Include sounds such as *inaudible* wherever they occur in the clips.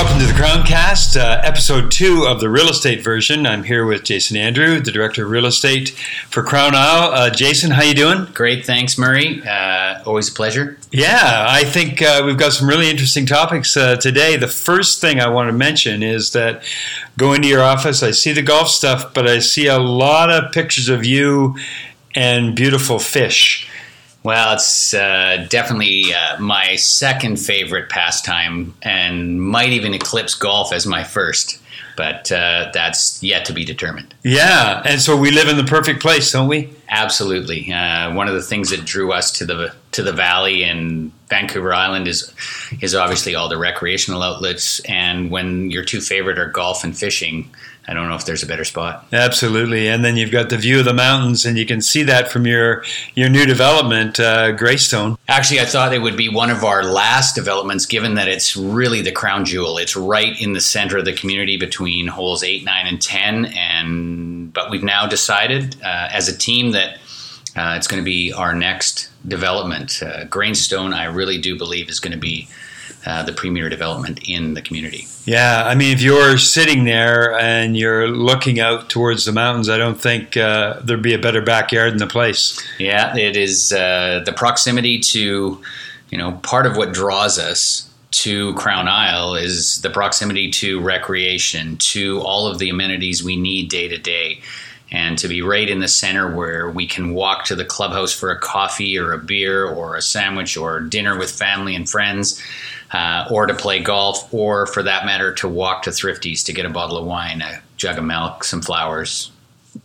Welcome to the Crowncast, uh, episode two of the real estate version. I'm here with Jason Andrew, the director of real estate for Crown Isle. Uh, Jason, how you doing? Great, thanks, Murray. Uh, always a pleasure. Yeah, I think uh, we've got some really interesting topics uh, today. The first thing I want to mention is that going to your office, I see the golf stuff, but I see a lot of pictures of you and beautiful fish. Well, it's uh, definitely uh, my second favorite pastime and might even eclipse golf as my first, but uh, that's yet to be determined. Yeah, and so we live in the perfect place, don't we? Absolutely. Uh, one of the things that drew us to the to the valley and Vancouver Island is is obviously all the recreational outlets, and when your two favorite are golf and fishing, I don't know if there's a better spot. Absolutely, and then you've got the view of the mountains, and you can see that from your your new development, uh, Greystone. Actually, I thought it would be one of our last developments, given that it's really the crown jewel. It's right in the center of the community between holes eight, nine, and ten, and but we've now decided uh, as a team that uh, it's going to be our next development. Uh, Greystone, I really do believe, is going to be uh, the premier development in the community. Yeah, I mean, if you're sitting there and you're looking out towards the mountains, I don't think uh, there'd be a better backyard in the place. Yeah, it is uh, the proximity to, you know, part of what draws us to Crown Isle is the proximity to recreation, to all of the amenities we need day to day. And to be right in the center where we can walk to the clubhouse for a coffee or a beer or a sandwich or dinner with family and friends, uh, or to play golf, or for that matter, to walk to Thrifty's to get a bottle of wine, a jug of milk, some flowers,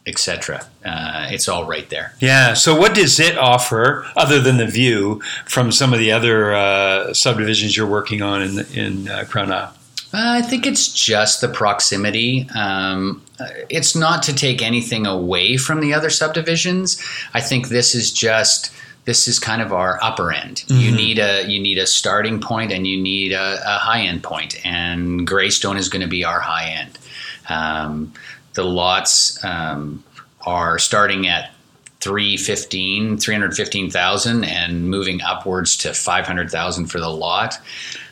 etc. Uh, it's all right there. Yeah. So, what does it offer other than the view from some of the other uh, subdivisions you're working on in in uh, Crown Isle? I think it's just the proximity. Um, it's not to take anything away from the other subdivisions. I think this is just this is kind of our upper end. Mm-hmm. You need a you need a starting point and you need a, a high end point, and Greystone is going to be our high end. Um, the lots um, are starting at 315 315,000 and moving upwards to 500,000 for the lot.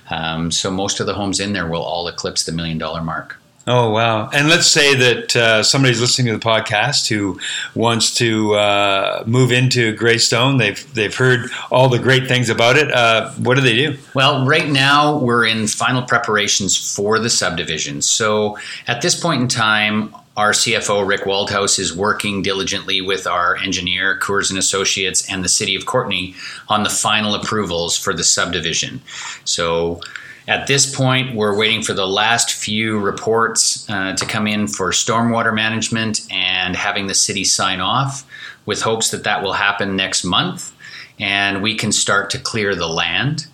Um, so most of the homes in there will all eclipse the million dollar mark. Oh wow! And let's say that uh, somebody's listening to the podcast who wants to uh, move into Greystone. They've they've heard all the great things about it. Uh, what do they do? Well, right now we're in final preparations for the subdivision. So at this point in time, our CFO Rick Waldhaus is working diligently with our engineer Koers and Associates and the City of Courtenay on the final approvals for the subdivision. So at this point, we're waiting for the last few reports uh, to come in for stormwater management and having the city sign off, with hopes that that will happen next month, and we can start to clear the land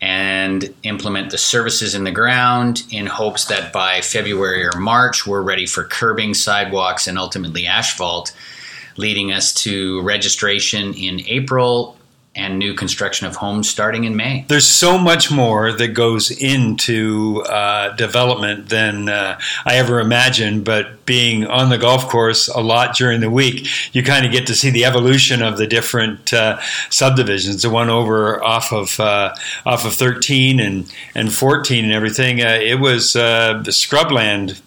and implement the services in the ground in hopes that by February or March we're ready for curbing, sidewalks, and ultimately asphalt, leading us to registration in April and new construction of homes starting in May. There's so much more that goes into uh, development than uh, I ever imagined. But being on the golf course a lot during the week, you kind of get to see the evolution of the different uh, subdivisions. The one over off of uh, off of 13 and and 14 and everything. Uh, it was uh, the scrubland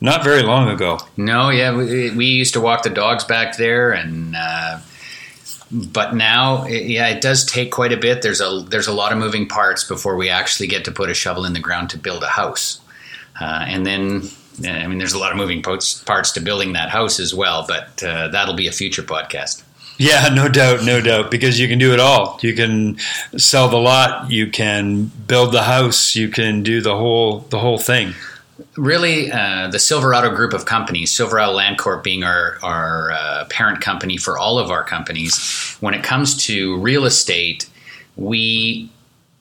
not very long ago. No, yeah, we, we, used to walk the dogs back there and but now yeah it does take quite a bit. There's a there's a lot of moving parts before we actually get to put a shovel in the ground to build a house. Uh, and then i mean there's a lot of moving parts to building that house as well but uh, that'll be a future podcast. Yeah, *laughs* no doubt, no doubt, because you can do it all. You can sell the lot, you can build the house, you can do the whole the whole thing really uh, the Silverado group of companies, Silverado Land Corp being our, our uh, parent company for all of our companies, when it comes to real estate, we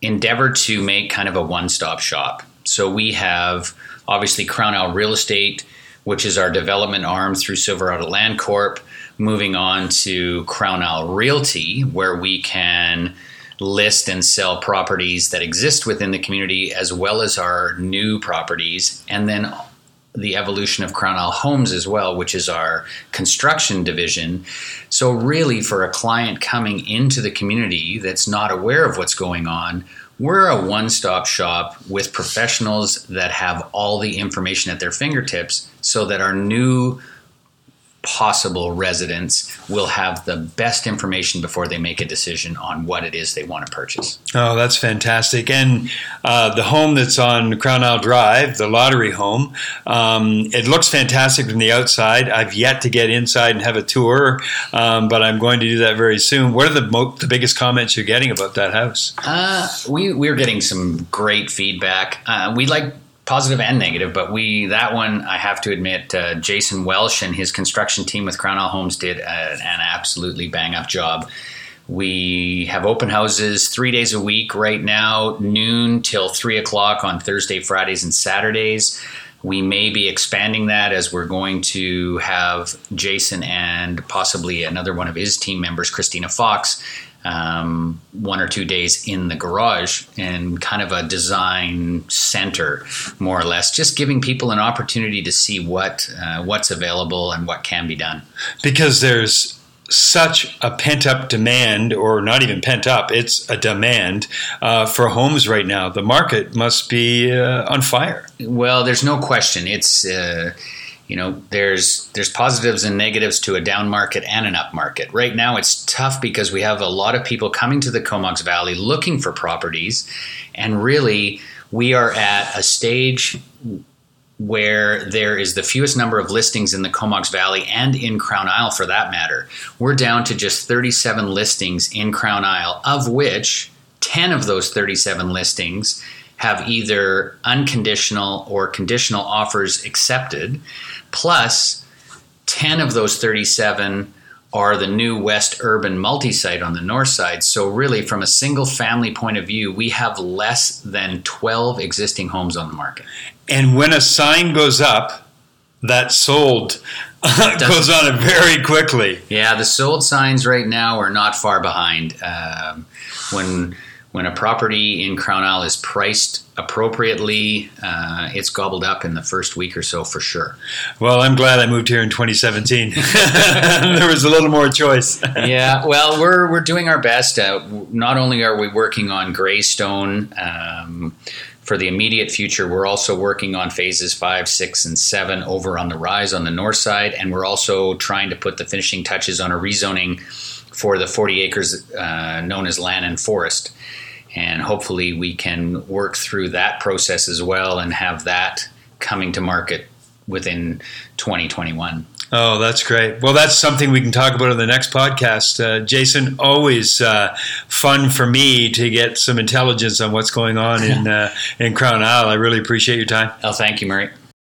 endeavor to make kind of a one stop shop. So we have obviously Crown Isle Real Estate, which is our development arm through Silverado Land Corp, moving on to Crown Isle Realty, where we can list and sell properties that exist within the community as well as our new properties and then the evolution of Crown Isle Homes as well, which is our construction division. So, really, for a client coming into the community that's not aware of what's going on, we're a one stop shop with professionals that have all the information at their fingertips so that our new possible residents will have the best information before they make a decision on what it is they want to purchase. Oh, that's fantastic. And uh, the home that's on Crown Isle Drive, the lottery home, um, it looks fantastic from the outside. I've yet to get inside and have a tour, um, but I'm going to do that very soon. What are the, mo- the biggest comments you're getting about that house? Uh, we, we're getting some great feedback. Uh, we like positive and negative, but we that one I have to admit, uh, Jason Welsh and his construction team with Crown Isle Homes did a, an absolutely bang up job. We have open houses three days a week right now, noon till three o'clock on Thursday, Fridays, and Saturdays. We may be expanding that as we're going to have Jason and possibly another one of his team members, Christina Fox, um, one or two days in the garage and kind of a design center, more or less, just giving people an opportunity to see what uh, what's available and what can be done. Because there's such a pent up demand, or not even pent up, it's a demand uh, for homes right now. The market must be uh, on fire. Well, there's no question. It's uh, you know there's there's positives and negatives to a down market and an up market. Right now it's tough because we have a lot of people coming to the comox valley looking for properties. And really we are at a stage where there is the fewest number of listings in the comox valley and in crown isle for that matter. We're down to just 37 listings in crown isle of which 10 of those 37 listings have either unconditional or conditional offers accepted Plus, 10 of those 37 are the new West Urban multi site on the north side. So, really, from a single family point of view, we have less than 12 existing homes on the market. And when a sign goes up, that sold *laughs* goes on it very quickly. Yeah, the sold signs right now are not far behind. Um, when when a property in Crown Isle is priced appropriately, uh, it's gobbled up in the first week or so for sure. Well, I'm glad I moved here in 2017. *laughs* there was a little more choice. *laughs* yeah, well, we're we're doing our best. Uh, not only are we working on Greystone. Um, for the immediate future, we're also working on phases five, six, and seven over on the rise on the north side, and we're also trying to put the finishing touches on a rezoning for the 40 acres uh, known as land and forest and hopefully we can work through that process as well and have that coming to market within 2021. Oh, that's great. Well, that's something we can talk about in the next podcast. Uh, Jason, always uh, fun for me to get some intelligence on what's going on in *laughs* uh, in Crown Isle. I really appreciate your time. Oh, thank you, Murray.